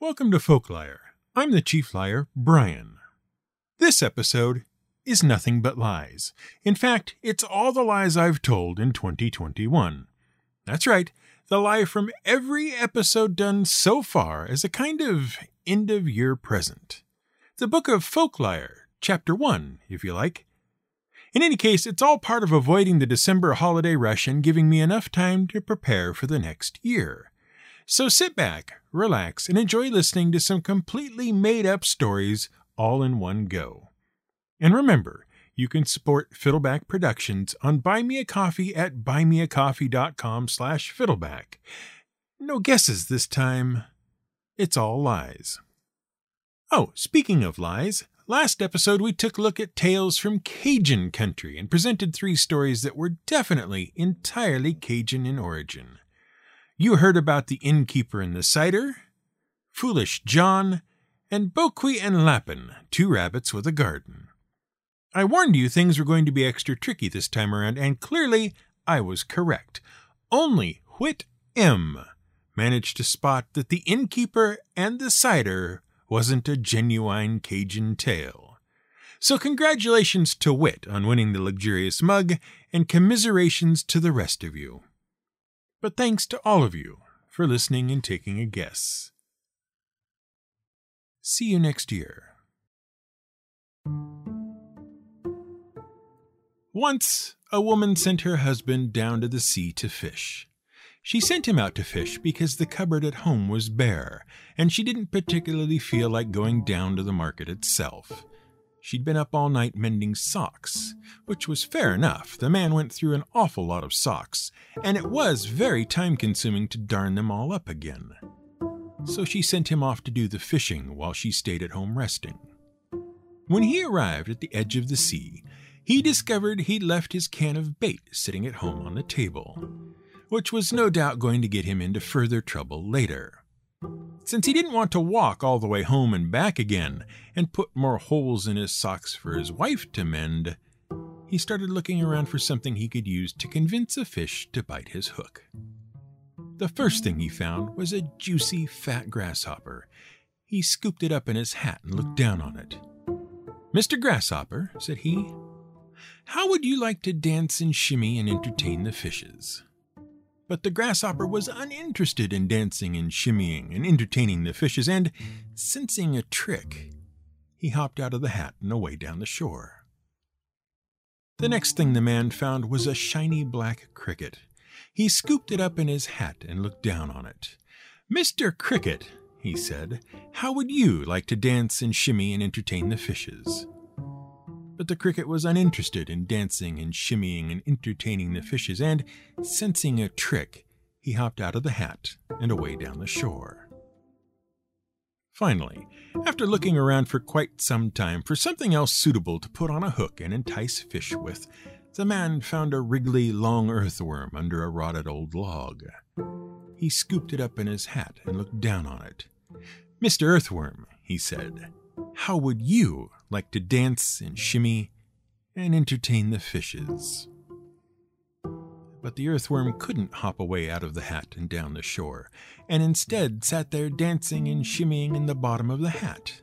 Welcome to Folk Liar. I'm the Chief Liar, Brian. This episode is nothing but lies. In fact, it's all the lies I've told in 2021. That's right, the lie from every episode done so far as a kind of end of year present. The Book of Folk Liar, Chapter 1, if you like. In any case, it's all part of avoiding the December holiday rush and giving me enough time to prepare for the next year. So sit back, relax, and enjoy listening to some completely made up stories all in one go. And remember, you can support Fiddleback Productions on Buy Me a Coffee at buymeacoffee.com slash fiddleback. No guesses this time. It's all lies. Oh, speaking of lies, last episode we took a look at tales from Cajun country and presented three stories that were definitely entirely Cajun in origin. You heard about the innkeeper and the cider, Foolish John, and Bouki and Lapin, two rabbits with a garden. I warned you things were going to be extra tricky this time around, and clearly I was correct. Only Whit M managed to spot that the innkeeper and the cider wasn't a genuine Cajun tale. So, congratulations to Whit on winning the luxurious mug, and commiserations to the rest of you. But thanks to all of you for listening and taking a guess. See you next year. Once, a woman sent her husband down to the sea to fish. She sent him out to fish because the cupboard at home was bare, and she didn't particularly feel like going down to the market itself. She'd been up all night mending socks, which was fair enough. The man went through an awful lot of socks, and it was very time consuming to darn them all up again. So she sent him off to do the fishing while she stayed at home resting. When he arrived at the edge of the sea, he discovered he'd left his can of bait sitting at home on the table, which was no doubt going to get him into further trouble later. Since he didn't want to walk all the way home and back again and put more holes in his socks for his wife to mend, he started looking around for something he could use to convince a fish to bite his hook. The first thing he found was a juicy, fat grasshopper. He scooped it up in his hat and looked down on it. Mr. Grasshopper, said he, how would you like to dance and shimmy and entertain the fishes? But the grasshopper was uninterested in dancing and shimmying and entertaining the fishes, and, sensing a trick, he hopped out of the hat and away down the shore. The next thing the man found was a shiny black cricket. He scooped it up in his hat and looked down on it. Mr. Cricket, he said, how would you like to dance and shimmy and entertain the fishes? But the cricket was uninterested in dancing and shimmying and entertaining the fishes, and, sensing a trick, he hopped out of the hat and away down the shore. Finally, after looking around for quite some time for something else suitable to put on a hook and entice fish with, the man found a wriggly, long earthworm under a rotted old log. He scooped it up in his hat and looked down on it. Mr. Earthworm, he said, how would you like to dance and shimmy and entertain the fishes? But the earthworm couldn't hop away out of the hat and down the shore, and instead sat there dancing and shimmying in the bottom of the hat.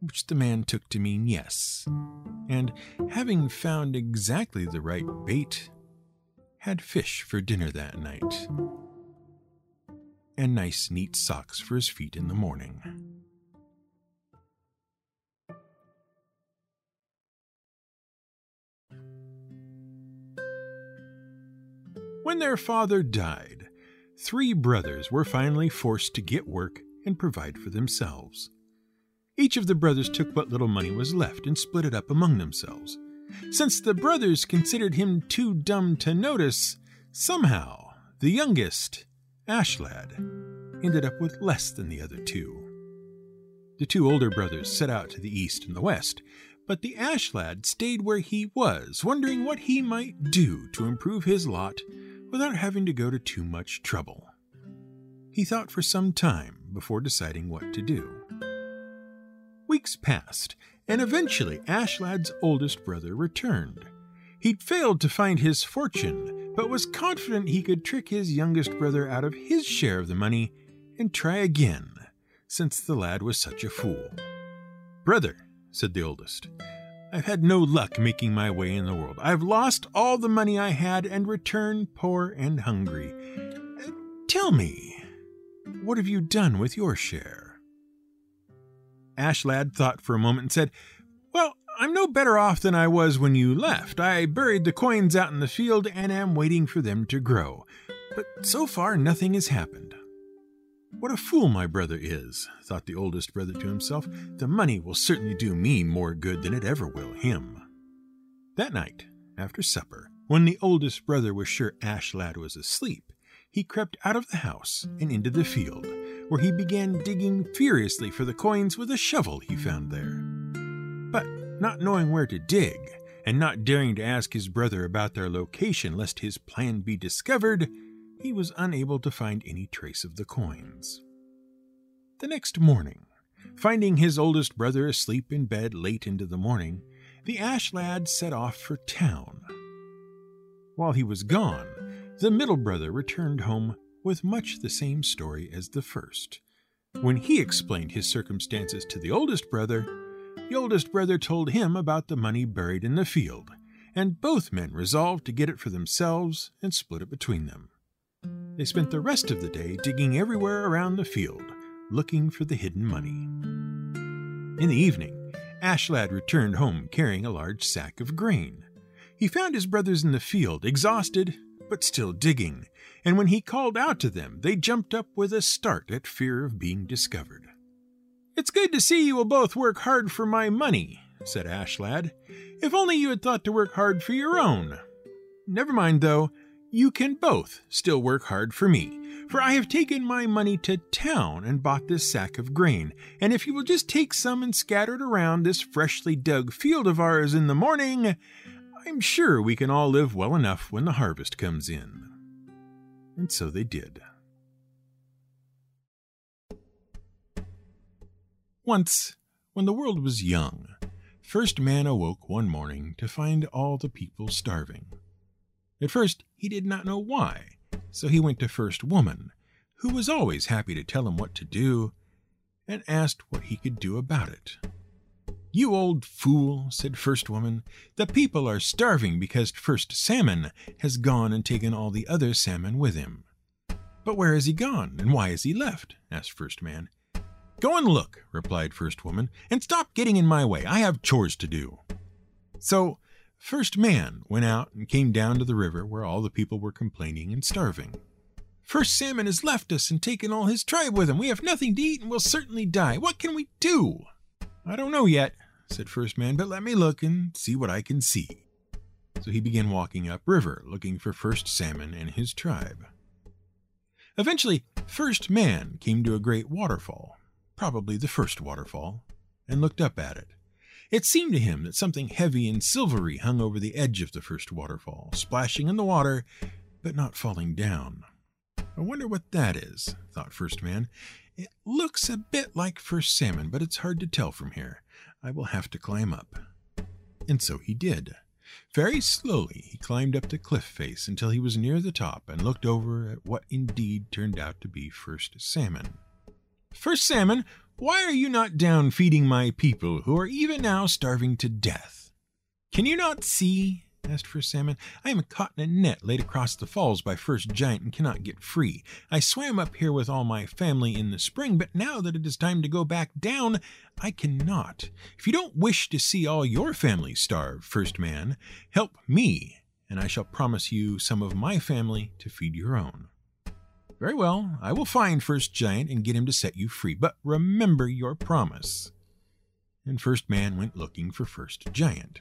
Which the man took to mean yes, and having found exactly the right bait, had fish for dinner that night, and nice neat socks for his feet in the morning. When their father died, three brothers were finally forced to get work and provide for themselves. Each of the brothers took what little money was left and split it up among themselves. Since the brothers considered him too dumb to notice, somehow the youngest, Ashlad, ended up with less than the other two. The two older brothers set out to the east and the west, but the Ashlad stayed where he was, wondering what he might do to improve his lot without having to go to too much trouble. He thought for some time before deciding what to do. Weeks passed, and eventually Ashlad's oldest brother returned. He'd failed to find his fortune, but was confident he could trick his youngest brother out of his share of the money and try again. since the lad was such a fool. Brother, said the oldest, I've had no luck making my way in the world. I've lost all the money I had and returned poor and hungry. Uh, tell me, what have you done with your share? Ashlad thought for a moment and said, Well, I'm no better off than I was when you left. I buried the coins out in the field and am waiting for them to grow. But so far, nothing has happened. What a fool my brother is, thought the oldest brother to himself. The money will certainly do me more good than it ever will him. That night, after supper, when the oldest brother was sure Ashlad was asleep, he crept out of the house and into the field, where he began digging furiously for the coins with a shovel he found there. But not knowing where to dig, and not daring to ask his brother about their location lest his plan be discovered, he was unable to find any trace of the coins. The next morning, finding his oldest brother asleep in bed late into the morning, the Ashlad set off for town. While he was gone, the middle brother returned home with much the same story as the first. When he explained his circumstances to the oldest brother, the oldest brother told him about the money buried in the field, and both men resolved to get it for themselves and split it between them. They spent the rest of the day digging everywhere around the field, looking for the hidden money. In the evening, Ashlad returned home carrying a large sack of grain. He found his brothers in the field, exhausted, but still digging, and when he called out to them, they jumped up with a start at fear of being discovered. It's good to see you will both work hard for my money, said Ashlad. If only you had thought to work hard for your own. Never mind, though, you can both still work hard for me, for I have taken my money to town and bought this sack of grain, and if you will just take some and scatter it around this freshly dug field of ours in the morning, I'm sure we can all live well enough when the harvest comes in. And so they did. Once, when the world was young, First Man awoke one morning to find all the people starving. At first, he did not know why, so he went to First Woman, who was always happy to tell him what to do, and asked what he could do about it. You old fool, said First Woman, the people are starving because First Salmon has gone and taken all the other salmon with him. But where has he gone, and why has he left? asked First Man. Go and look, replied First Woman, and stop getting in my way. I have chores to do. So First Man went out and came down to the river where all the people were complaining and starving. First Salmon has left us and taken all his tribe with him. We have nothing to eat and will certainly die. What can we do? I don't know yet, said First Man, but let me look and see what I can see. So he began walking upriver, looking for First Salmon and his tribe. Eventually, First Man came to a great waterfall, probably the first waterfall, and looked up at it. It seemed to him that something heavy and silvery hung over the edge of the first waterfall, splashing in the water, but not falling down. I wonder what that is, thought First Man. It looks a bit like First Salmon, but it's hard to tell from here. I will have to climb up. And so he did. Very slowly he climbed up the cliff face until he was near the top and looked over at what indeed turned out to be First Salmon. First Salmon, why are you not down feeding my people, who are even now starving to death? Can you not see? asked First Salmon. I am caught in a net laid across the falls by First Giant and cannot get free. I swam up here with all my family in the spring, but now that it is time to go back down, I cannot. If you don't wish to see all your family starve, First Man, help me, and I shall promise you some of my family to feed your own. Very well, I will find First Giant and get him to set you free, but remember your promise. And First Man went looking for First Giant.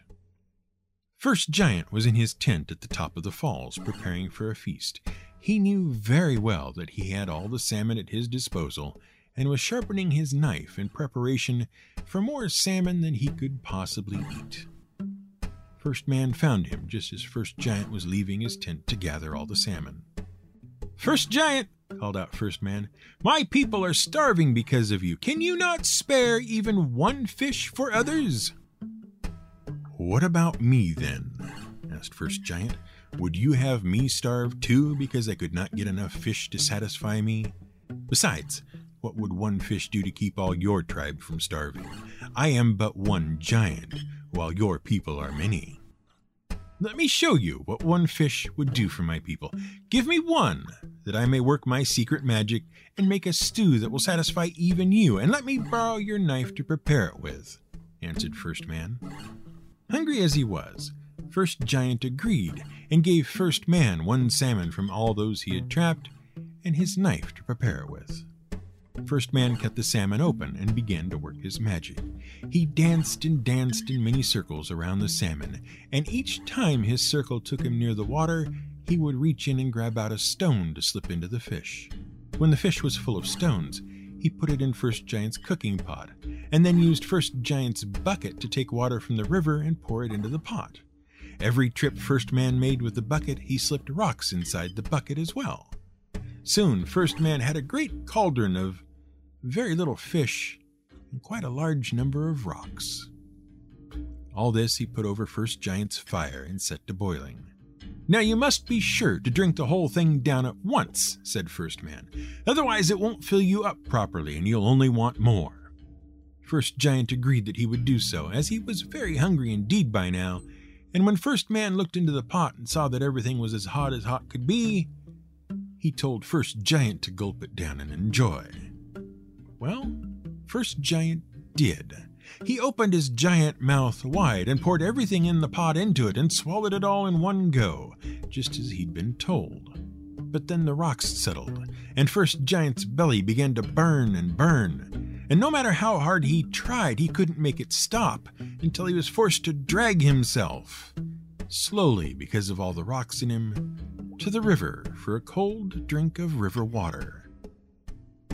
First Giant was in his tent at the top of the falls, preparing for a feast. He knew very well that he had all the salmon at his disposal, and was sharpening his knife in preparation for more salmon than he could possibly eat. First Man found him just as First Giant was leaving his tent to gather all the salmon. First Giant, called out First Man, my people are starving because of you. Can you not spare even one fish for others? What about me then? asked First Giant. Would you have me starve too because I could not get enough fish to satisfy me? Besides, What would one fish do to keep all your tribe from starving? I am but one giant, while your people are many. Let me show you what one fish would do for my people. Give me one, that I may work my secret magic and make a stew that will satisfy even you, and let me borrow your knife to prepare it with, answered First Man. Hungry as he was, First Giant agreed and gave First Man one salmon from all those he had trapped and his knife to prepare it with. First Man cut the salmon open and began to work his magic. He danced and danced in many circles around the salmon, and each time his circle took him near the water, he would reach in and grab out a stone to slip into the fish. When the fish was full of stones, he put it in First Giant's cooking pot, and then used First Giant's bucket to take water from the river and pour it into the pot. Every trip First Man made with the bucket, he slipped rocks inside the bucket as well. Soon, First Man had a great cauldron of very little fish, and quite a large number of rocks. All this he put over First Giant's fire and set to boiling. Now you must be sure to drink the whole thing down at once, said First Man. Otherwise it won't fill you up properly and you'll only want more. First Giant agreed that he would do so, as he was very hungry indeed by now, and when First Man looked into the pot and saw that everything was as hot as hot could be, he told First Giant to gulp it down and enjoy. Well, First Giant did. He opened his giant mouth wide and poured everything in the pot into it and swallowed it all in one go, just as he'd been told. But then the rocks settled, and First Giant's belly began to burn and burn. And no matter how hard he tried, he couldn't make it stop until he was forced to drag himself, slowly because of all the rocks in him, to the river for a cold drink of river water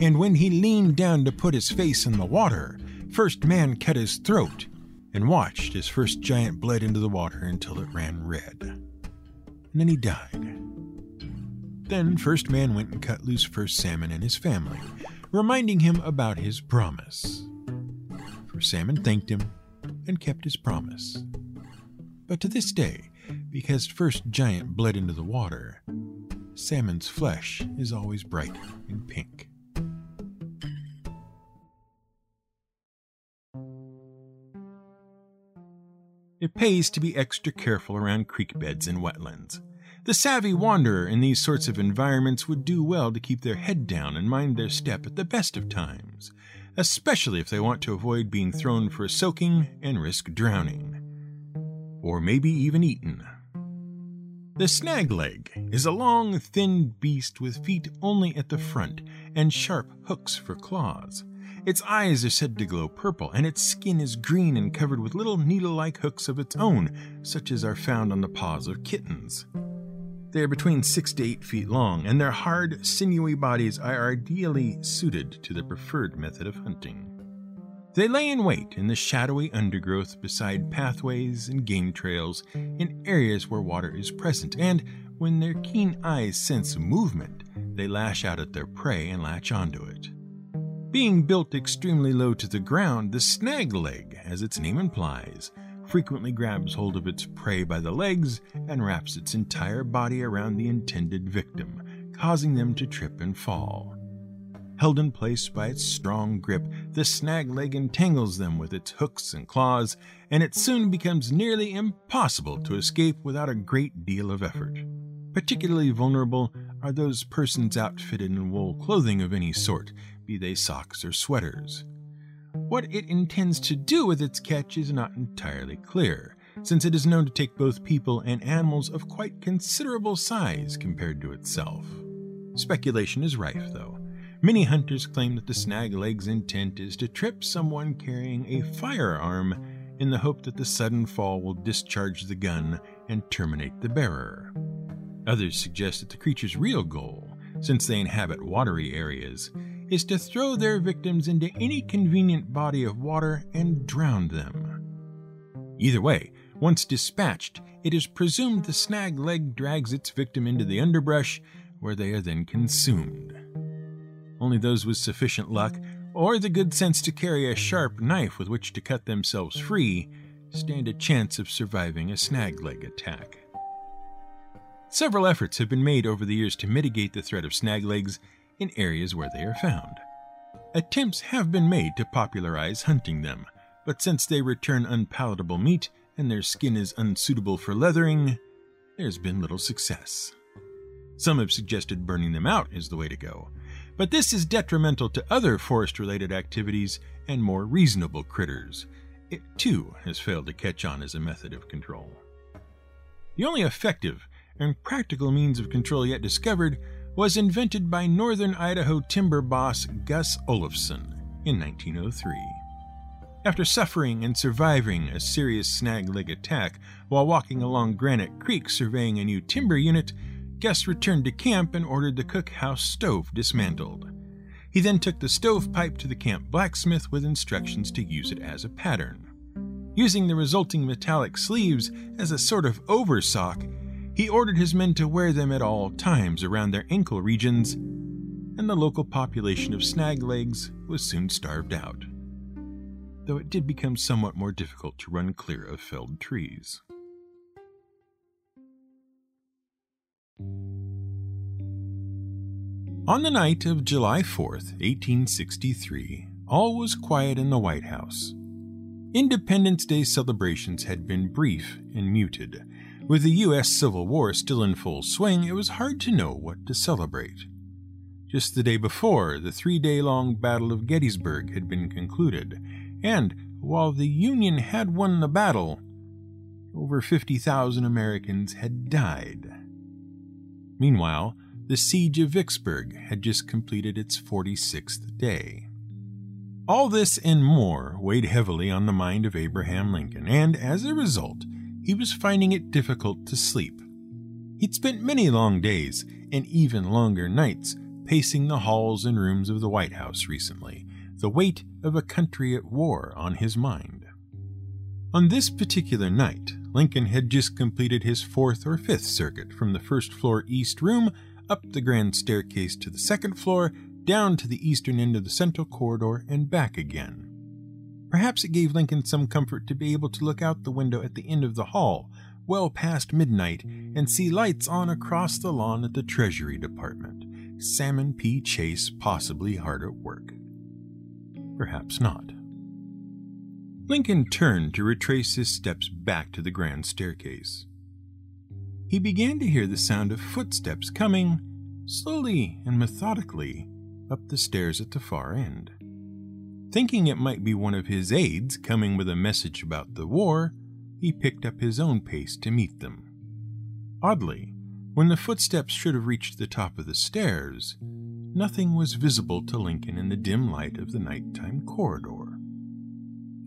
and when he leaned down to put his face in the water, First Man cut his throat and watched as First Giant bled into the water until it ran red. And then he died. Then First Man went and cut loose First Salmon and his family, reminding him about his promise. First Salmon thanked him and kept his promise. But to this day, because First Giant bled into the water, Salmon's flesh is always bright and pink. Pays to be extra careful around creek beds and wetlands. The savvy wanderer in these sorts of environments would do well to keep their head down and mind their step at the best of times, especially if they want to avoid being thrown for a soaking and risk drowning. Or maybe even eaten. The snagleg is a long, thin beast with feet only at the front and sharp hooks for claws. Its eyes are said to glow purple, and its skin is green and covered with little needle like hooks of its own, such as are found on the paws of kittens. They are between six to eight feet long, and their hard, sinewy bodies are ideally suited to the preferred method of hunting. They lay in wait in the shadowy undergrowth beside pathways and game trails in areas where water is present, and when their keen eyes sense movement, they lash out at their prey and latch onto it. Being built extremely low to the ground, the snag leg, as its name implies, frequently grabs hold of its prey by the legs and wraps its entire body around the intended victim, causing them to trip and fall. Held in place by its strong grip, the snag leg entangles them with its hooks and claws, and it soon becomes nearly impossible to escape without a great deal of effort. Particularly vulnerable are those persons outfitted in wool clothing of any sort, be they socks or sweaters. What it intends to do with its catch is not entirely clear, since it is known to take both people and animals of quite considerable size compared to itself. Speculation is rife, though. Many hunters claim that the snag leg's intent is to trip someone carrying a firearm in the hope that the sudden fall will discharge the gun and terminate the bearer. Others suggest that the creature's real goal, since they inhabit watery areas, is to throw their victims into any convenient body of water and drown them. Either way, once dispatched, it is presumed the snag leg drags its victim into the underbrush, where they are then consumed. Only those with sufficient luck, or the good sense to carry a sharp knife with which to cut themselves free, stand a chance of surviving a snag leg attack. Several efforts have been made over the years to mitigate the threat of snag legs in areas where they are found. Attempts have been made to popularize hunting them, but since they return unpalatable meat and their skin is unsuitable for leathering, there's been little success. Some have suggested burning them out is the way to go, but this is detrimental to other forest related activities and more reasonable critters. It too has failed to catch on as a method of control. The only effective and practical means of control yet discovered was invented by northern Idaho timber boss Gus Olofson in 1903. After suffering and surviving a serious snag leg attack while walking along Granite Creek surveying a new timber unit, Gus returned to camp and ordered the cookhouse stove dismantled. He then took the stovepipe to the camp blacksmith with instructions to use it as a pattern. Using the resulting metallic sleeves as a sort of oversock, he ordered his men to wear them at all times around their ankle regions, and the local population of snag legs was soon starved out. Though it did become somewhat more difficult to run clear of felled trees. On the night of July 4th, 1863, all was quiet in the White House. Independence Day celebrations had been brief and muted. With the U.S. Civil War still in full swing, it was hard to know what to celebrate. Just the day before, the three day long Battle of Gettysburg had been concluded, and while the Union had won the battle, over 50,000 Americans had died. Meanwhile, the siege of Vicksburg had just completed its 46th day. All this and more weighed heavily on the mind of Abraham Lincoln, and as a result, he was finding it difficult to sleep. He'd spent many long days and even longer nights pacing the halls and rooms of the White House recently, the weight of a country at war on his mind. On this particular night, Lincoln had just completed his fourth or fifth circuit from the first floor east room up the grand staircase to the second floor, down to the eastern end of the central corridor, and back again. Perhaps it gave Lincoln some comfort to be able to look out the window at the end of the hall, well past midnight, and see lights on across the lawn at the Treasury Department. Salmon P. Chase possibly hard at work. Perhaps not. Lincoln turned to retrace his steps back to the grand staircase. He began to hear the sound of footsteps coming, slowly and methodically, up the stairs at the far end. Thinking it might be one of his aides coming with a message about the war, he picked up his own pace to meet them. Oddly, when the footsteps should have reached the top of the stairs, nothing was visible to Lincoln in the dim light of the nighttime corridor.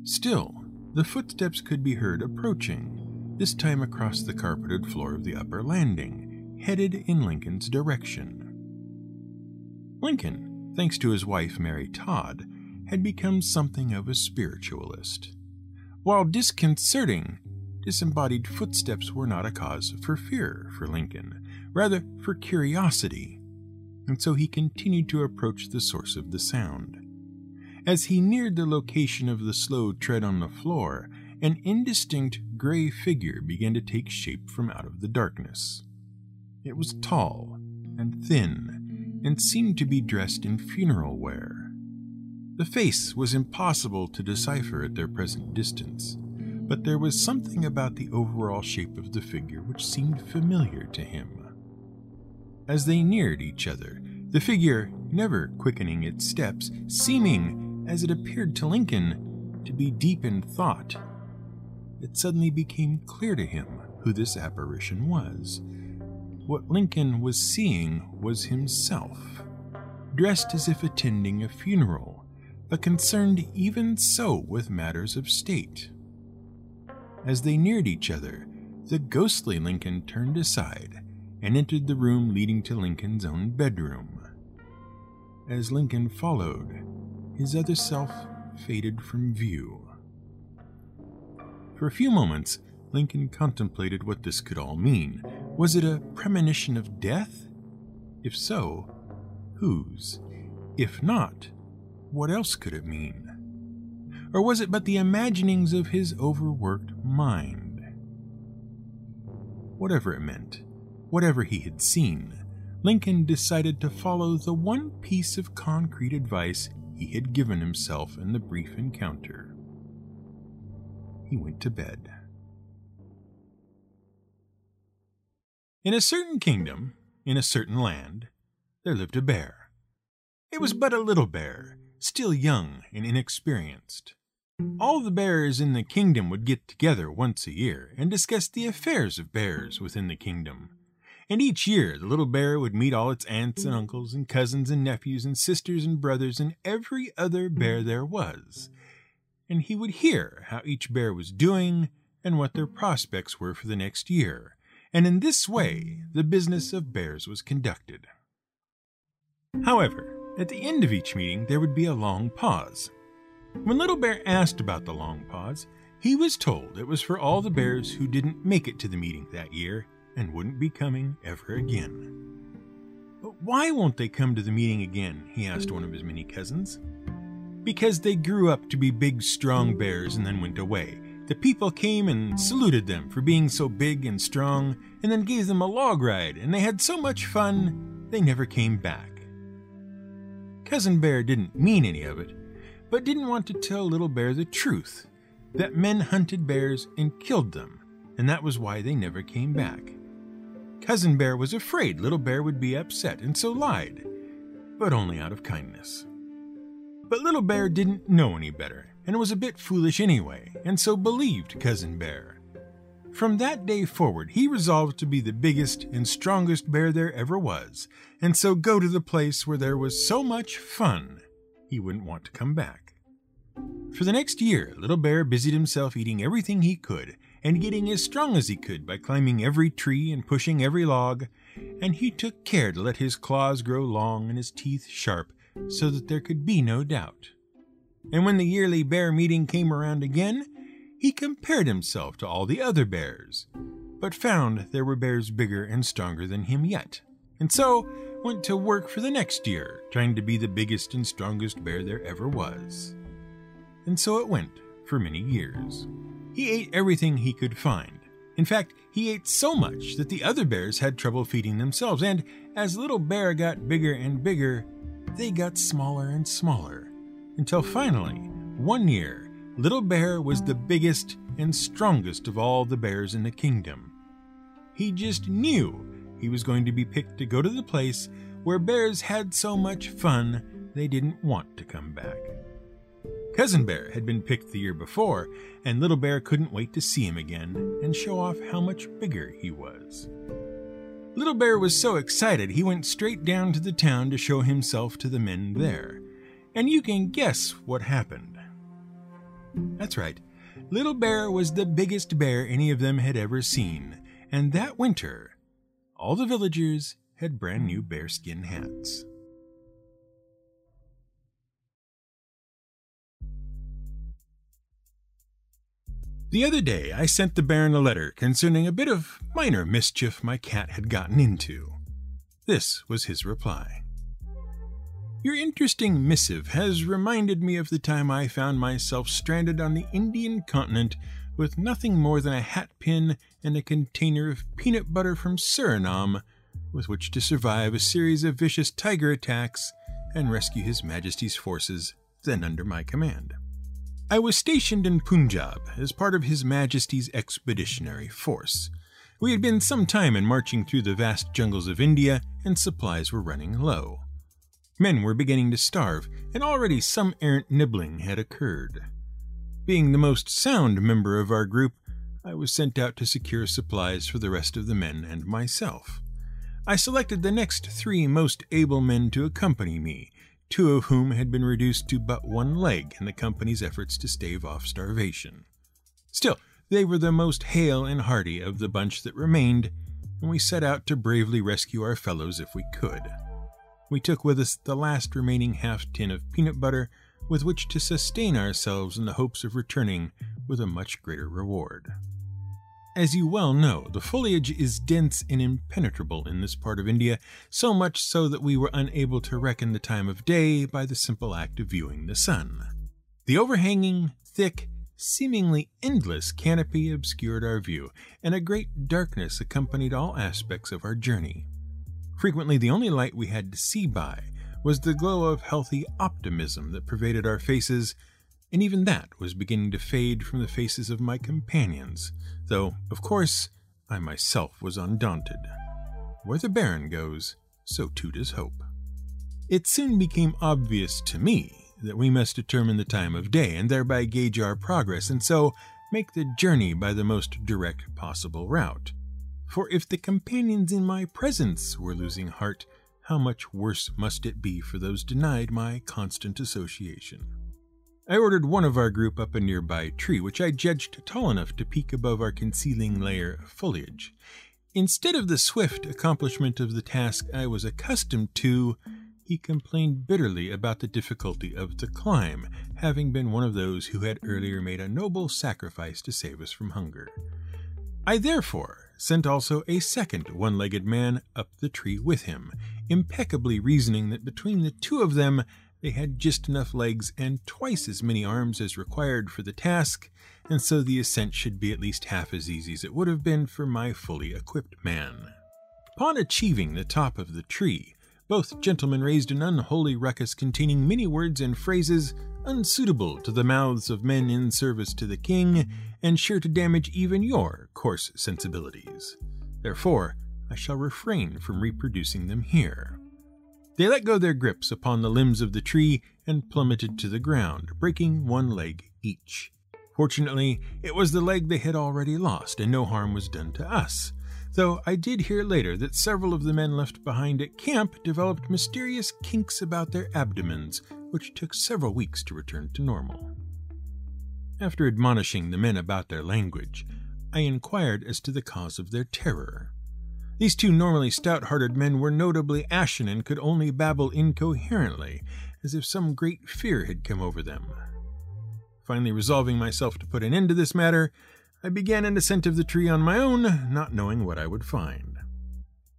Still, the footsteps could be heard approaching, this time across the carpeted floor of the upper landing, headed in Lincoln's direction. Lincoln, thanks to his wife Mary Todd, had become something of a spiritualist. While disconcerting, disembodied footsteps were not a cause for fear for Lincoln, rather for curiosity, and so he continued to approach the source of the sound. As he neared the location of the slow tread on the floor, an indistinct gray figure began to take shape from out of the darkness. It was tall and thin, and seemed to be dressed in funeral wear. The face was impossible to decipher at their present distance, but there was something about the overall shape of the figure which seemed familiar to him. As they neared each other, the figure never quickening its steps, seeming as it appeared to Lincoln to be deep in thought, it suddenly became clear to him who this apparition was. What Lincoln was seeing was himself, dressed as if attending a funeral, but concerned even so with matters of state. As they neared each other, the ghostly Lincoln turned aside and entered the room leading to Lincoln's own bedroom. As Lincoln followed, his other self faded from view. For a few moments, Lincoln contemplated what this could all mean. Was it a premonition of death? If so, whose? If not, what else could it mean? Or was it but the imaginings of his overworked mind? Whatever it meant, whatever he had seen, Lincoln decided to follow the one piece of concrete advice he had given himself in the brief encounter. He went to bed. In a certain kingdom, in a certain land, there lived a bear. It was but a little bear, still young and inexperienced. All the bears in the kingdom would get together once a year and discuss the affairs of bears within the kingdom. And each year the little bear would meet all its aunts and uncles and cousins and nephews and sisters and brothers and every other bear there was. And he would hear how each bear was doing and what their prospects were for the next year. And in this way the business of bears was conducted. However, at the end of each meeting there would be a long pause. When Little Bear asked about the long pause, he was told it was for all the bears who didn't make it to the meeting that year and wouldn't be coming ever again. But why won't they come to the meeting again? he asked one of his many cousins. Because they grew up to be big, strong bears and then went away. The people came and saluted them for being so big and strong, and then gave them a log ride, and they had so much fun they never came back. Cousin Bear didn't mean any of it, but didn't want to tell Little Bear the truth that men hunted bears and killed them, and that was why they never came back. Cousin Bear was afraid Little Bear would be upset and so lied, but only out of kindness. But Little Bear didn't know any better and was a bit foolish anyway, and so believed Cousin Bear. From that day forward, he resolved to be the biggest and strongest bear there ever was, and so go to the place where there was so much fun he wouldn't want to come back. For the next year, Little Bear busied himself eating everything he could and getting as strong as he could by climbing every tree and pushing every log, and he took care to let his claws grow long and his teeth sharp so that there could be no doubt. And when the yearly bear meeting came around again, he compared himself to all the other bears, but found there were bears bigger and stronger than him yet, and so went to work for the next year, trying to be the biggest and strongest bear there ever was. And so it went for many years. He ate everything he could find. In fact, he ate so much that the other bears had trouble feeding themselves, and as Little Bear got bigger and bigger, they got smaller and smaller, until finally, one year, Little Bear was the biggest and strongest of all the bears in the kingdom. He just knew he was going to be picked to go to the place where bears had so much fun they didn't want to come back. Cousin Bear had been picked the year before, and Little Bear couldn't wait to see him again and show off how much bigger he was. Little Bear was so excited he went straight down to the town to show himself to the men there. And you can guess what happened. That's right, Little Bear was the biggest bear any of them had ever seen, and that winter, all the villagers had brand new bearskin hats. The other day I sent the Baron a letter concerning a bit of minor mischief my cat had gotten into. This was his reply. Your interesting missive has reminded me of the time I found myself stranded on the Indian continent with nothing more than a hat pin and a container of peanut butter from Suriname with which to survive a series of vicious tiger attacks and rescue His Majesty's forces then under my command. I was stationed in Punjab as part of His Majesty's Expeditionary Force. We had been some time in marching through the vast jungles of India, and supplies were running low. Men were beginning to starve, and already some errant nibbling had occurred. Being the most sound member of our group, I was sent out to secure supplies for the rest of the men and myself. I selected the next three most able men to accompany me, two of whom had been reduced to but one leg in the company's efforts to stave off starvation. Still, they were the most hale and hearty of the bunch that remained, and we set out to bravely rescue our fellows if we could. We took with us the last remaining half tin of peanut butter with which to sustain ourselves in the hopes of returning with a much greater reward. As you well know, the foliage is dense and impenetrable in this part of India, so much so that we were unable to reckon the time of day by the simple act of viewing the sun. The overhanging, thick, seemingly endless canopy obscured our view, and a great darkness accompanied all aspects of our journey. Frequently, the only light we had to see by was the glow of healthy optimism that pervaded our faces, and even that was beginning to fade from the faces of my companions, though, of course, I myself was undaunted. Where the Baron goes, so too does hope. It soon became obvious to me that we must determine the time of day and thereby gauge our progress, and so make the journey by the most direct possible route. For if the companions in my presence were losing heart, how much worse must it be for those denied my constant association? I ordered one of our group up a nearby tree, which I judged tall enough to peek above our concealing layer of foliage. Instead of the swift accomplishment of the task I was accustomed to, he complained bitterly about the difficulty of the climb, having been one of those who had earlier made a noble sacrifice to save us from hunger. I therefore sent also a second one legged man up the tree with him, impeccably reasoning that between the two of them they had just enough legs and twice as many arms as required for the task, and so the ascent should be at least half as easy as it would have been for my fully equipped man. Upon achieving the top of the tree, both gentlemen raised an unholy ruckus containing many words and phrases unsuitable to the mouths of men in service to the king, and sure to damage even your coarse sensibilities. Therefore, I shall refrain from reproducing them here. They let go their grips upon the limbs of the tree and plummeted to the ground, breaking one leg each. Fortunately, it was the leg they had already lost, and no harm was done to us though I did hear later that several of the men left behind at camp developed mysterious kinks about their abdomens, which took several weeks to return to normal. After admonishing the men about their language, I inquired as to the cause of their terror. These two normally stout hearted men were notably ashen and could only babble incoherently, as if some great fear had come over them. Finally, resolving myself to put an end to this matter, I began an ascent of the tree on my own, not knowing what I would find.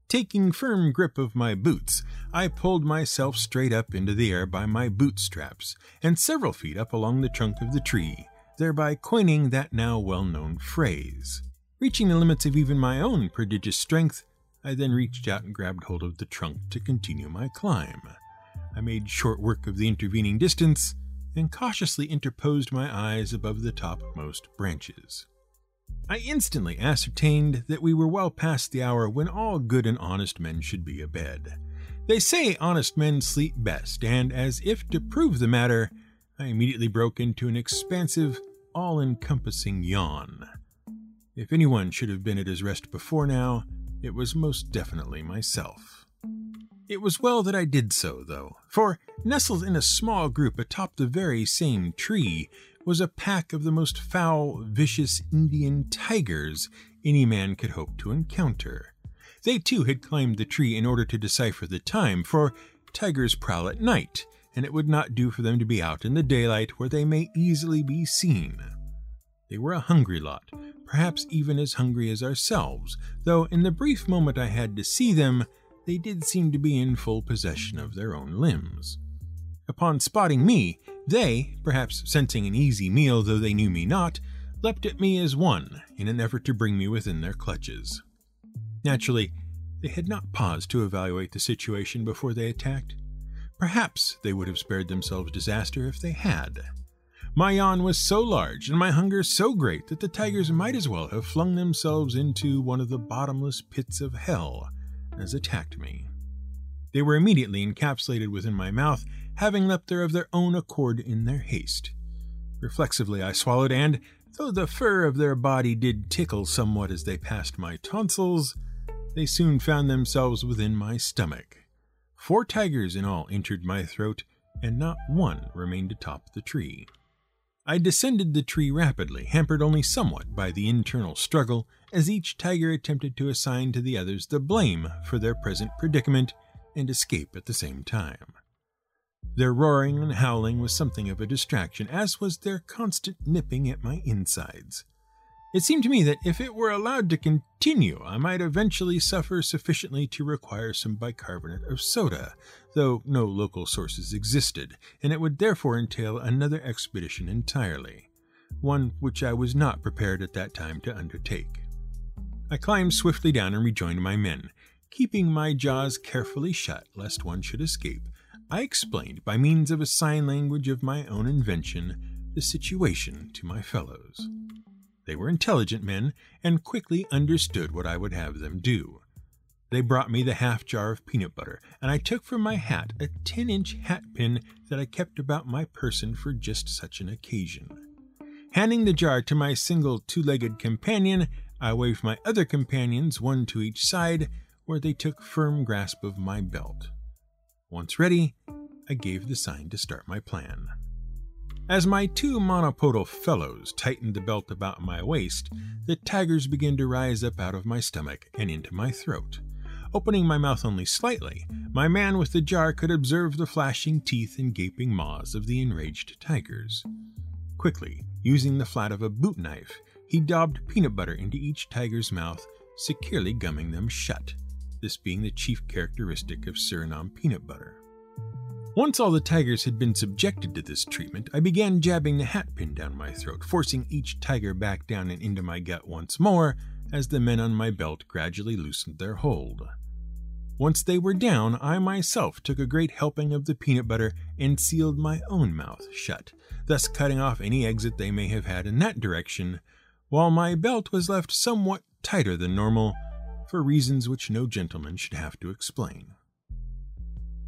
Taking firm grip of my boots, I pulled myself straight up into the air by my bootstraps, and several feet up along the trunk of the tree, thereby coining that now well known phrase. Reaching the limits of even my own prodigious strength, I then reached out and grabbed hold of the trunk to continue my climb. I made short work of the intervening distance and cautiously interposed my eyes above the topmost branches. I instantly ascertained that we were well past the hour when all good and honest men should be abed. They say honest men sleep best, and as if to prove the matter, I immediately broke into an expansive, all encompassing yawn. If anyone should have been at his rest before now, it was most definitely myself. It was well that I did so, though, for nestled in a small group atop the very same tree was a pack of the most foul, vicious Indian tigers any man could hope to encounter. They too had climbed the tree in order to decipher the time, for tigers prowl at night, and it would not do for them to be out in the daylight where they may easily be seen. They were a hungry lot, perhaps even as hungry as ourselves, though in the brief moment I had to see them, they did seem to be in full possession of their own limbs. Upon spotting me, they, perhaps sensing an easy meal though they knew me not, leapt at me as one in an effort to bring me within their clutches. Naturally, they had not paused to evaluate the situation before they attacked. Perhaps they would have spared themselves disaster if they had. My yawn was so large and my hunger so great that the tigers might as well have flung themselves into one of the bottomless pits of hell as attacked me. They were immediately encapsulated within my mouth having leapt there of their own accord in their haste. Reflexively I swallowed, and, though the fur of their body did tickle somewhat as they passed my tonsils, they soon found themselves within my stomach. Four tigers in all entered my throat, and not one remained atop the tree. I descended the tree rapidly, hampered only somewhat by the internal struggle, as each tiger attempted to assign to the others the blame for their present predicament and escape at the same time. Their roaring and howling was something of a distraction, as was their constant nipping at my insides. It seemed to me that if it were allowed to continue, I might eventually suffer sufficiently to require some bicarbonate of soda, though no local sources existed, and it would therefore entail another expedition entirely, one which I was not prepared at that time to undertake. I climbed swiftly down and rejoined my men, keeping my jaws carefully shut lest one should escape, I explained, by means of a sign language of my own invention, the situation to my fellows. They were intelligent men and quickly understood what I would have them do. They brought me the half jar of peanut butter, and I took from my hat a 10 inch hat pin that I kept about my person for just such an occasion. Handing the jar to my single two legged companion, I waved my other companions, one to each side, where they took firm grasp of my belt. Once ready, I gave the sign to start my plan. As my two monopodal fellows tightened the belt about my waist, the tigers began to rise up out of my stomach and into my throat. Opening my mouth only slightly, my man with the jar could observe the flashing teeth and gaping maws of the enraged tigers. Quickly, using the flat of a boot knife, he daubed peanut butter into each tiger's mouth, securely gumming them shut this being the chief characteristic of Suriname peanut butter. Once all the tigers had been subjected to this treatment, I began jabbing the hat pin down my throat, forcing each tiger back down and into my gut once more as the men on my belt gradually loosened their hold. Once they were down, I myself took a great helping of the peanut butter and sealed my own mouth shut, thus cutting off any exit they may have had in that direction, while my belt was left somewhat tighter than normal for reasons which no gentleman should have to explain.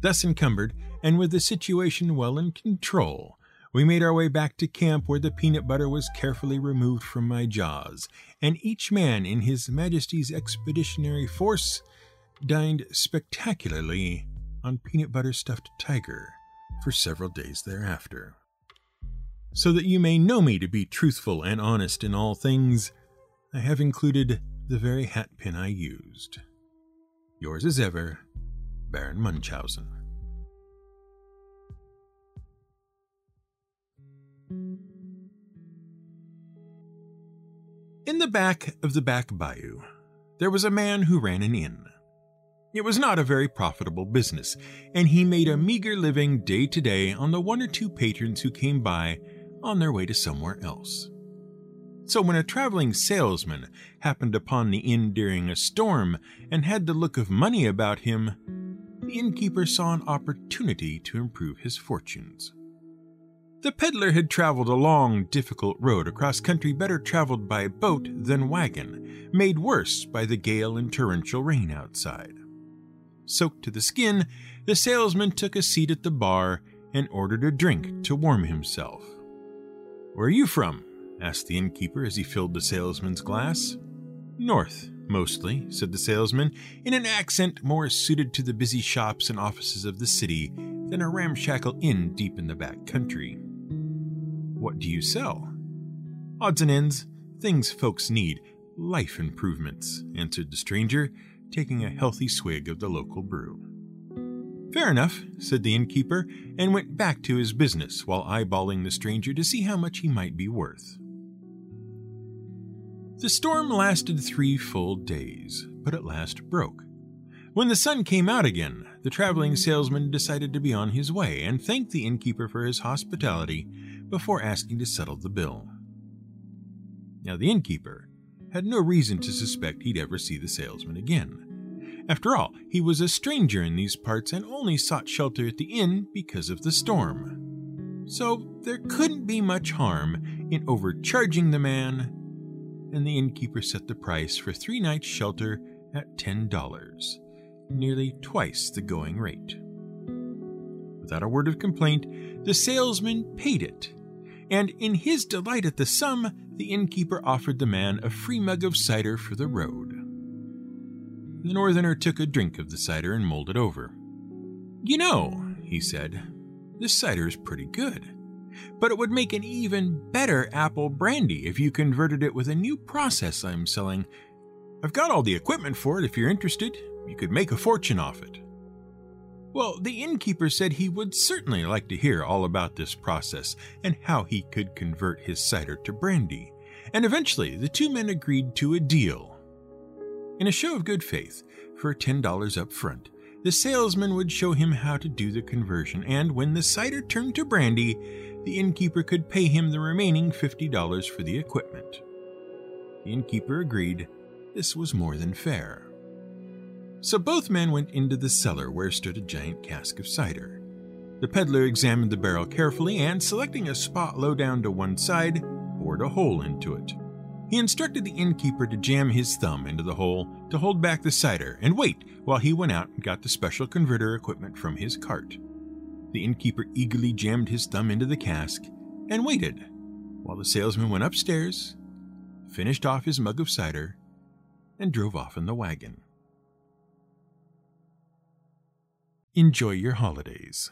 Thus encumbered, and with the situation well in control, we made our way back to camp where the peanut butter was carefully removed from my jaws, and each man in His Majesty's Expeditionary Force dined spectacularly on peanut butter stuffed tiger for several days thereafter. So that you may know me to be truthful and honest in all things, I have included the very hat pin I used. Yours as ever, Baron Munchausen. In the back of the back bayou, there was a man who ran an inn. It was not a very profitable business, and he made a meager living day to day on the one or two patrons who came by on their way to somewhere else. So when a traveling salesman happened upon the inn during a storm and had the look of money about him, the innkeeper saw an opportunity to improve his fortunes. The peddler had traveled a long, difficult road across country better traveled by boat than wagon, made worse by the gale and torrential rain outside. Soaked to the skin, the salesman took a seat at the bar and ordered a drink to warm himself. Where are you from? Asked the innkeeper as he filled the salesman's glass. North, mostly, said the salesman, in an accent more suited to the busy shops and offices of the city than a ramshackle inn deep in the back country. What do you sell? Odds and ends, things folks need, life improvements, answered the stranger, taking a healthy swig of the local brew. Fair enough, said the innkeeper, and went back to his business while eyeballing the stranger to see how much he might be worth. The storm lasted three full days, but at last broke. When the sun came out again, the traveling salesman decided to be on his way and thanked the innkeeper for his hospitality before asking to settle the bill. Now, the innkeeper had no reason to suspect he'd ever see the salesman again. After all, he was a stranger in these parts and only sought shelter at the inn because of the storm. So there couldn't be much harm in overcharging the man and the innkeeper set the price for three nights' shelter at $10, nearly twice the going rate. Without a word of complaint, the salesman paid it, and in his delight at the sum, the innkeeper offered the man a free mug of cider for the road. The northerner took a drink of the cider and mulled it over. You know, he said, this cider is pretty good but it would make an even better apple brandy if you converted it with a new process I'm selling. I've got all the equipment for it if you're interested. You could make a fortune off it. Well, the innkeeper said he would certainly like to hear all about this process and how he could convert his cider to brandy, and eventually the two men agreed to a deal. In a show of good faith, for $10 up front, the salesman would show him how to do the conversion, and when the cider turned to brandy, the innkeeper could pay him the remaining $50 for the equipment. The innkeeper agreed this was more than fair. So both men went into the cellar where stood a giant cask of cider. The peddler examined the barrel carefully and, selecting a spot low down to one side, bored a hole into it. He instructed the innkeeper to jam his thumb into the hole to hold back the cider and wait while he went out and got the special converter equipment from his cart. The innkeeper eagerly jammed his thumb into the cask and waited while the salesman went upstairs, finished off his mug of cider, and drove off in the wagon. Enjoy your holidays.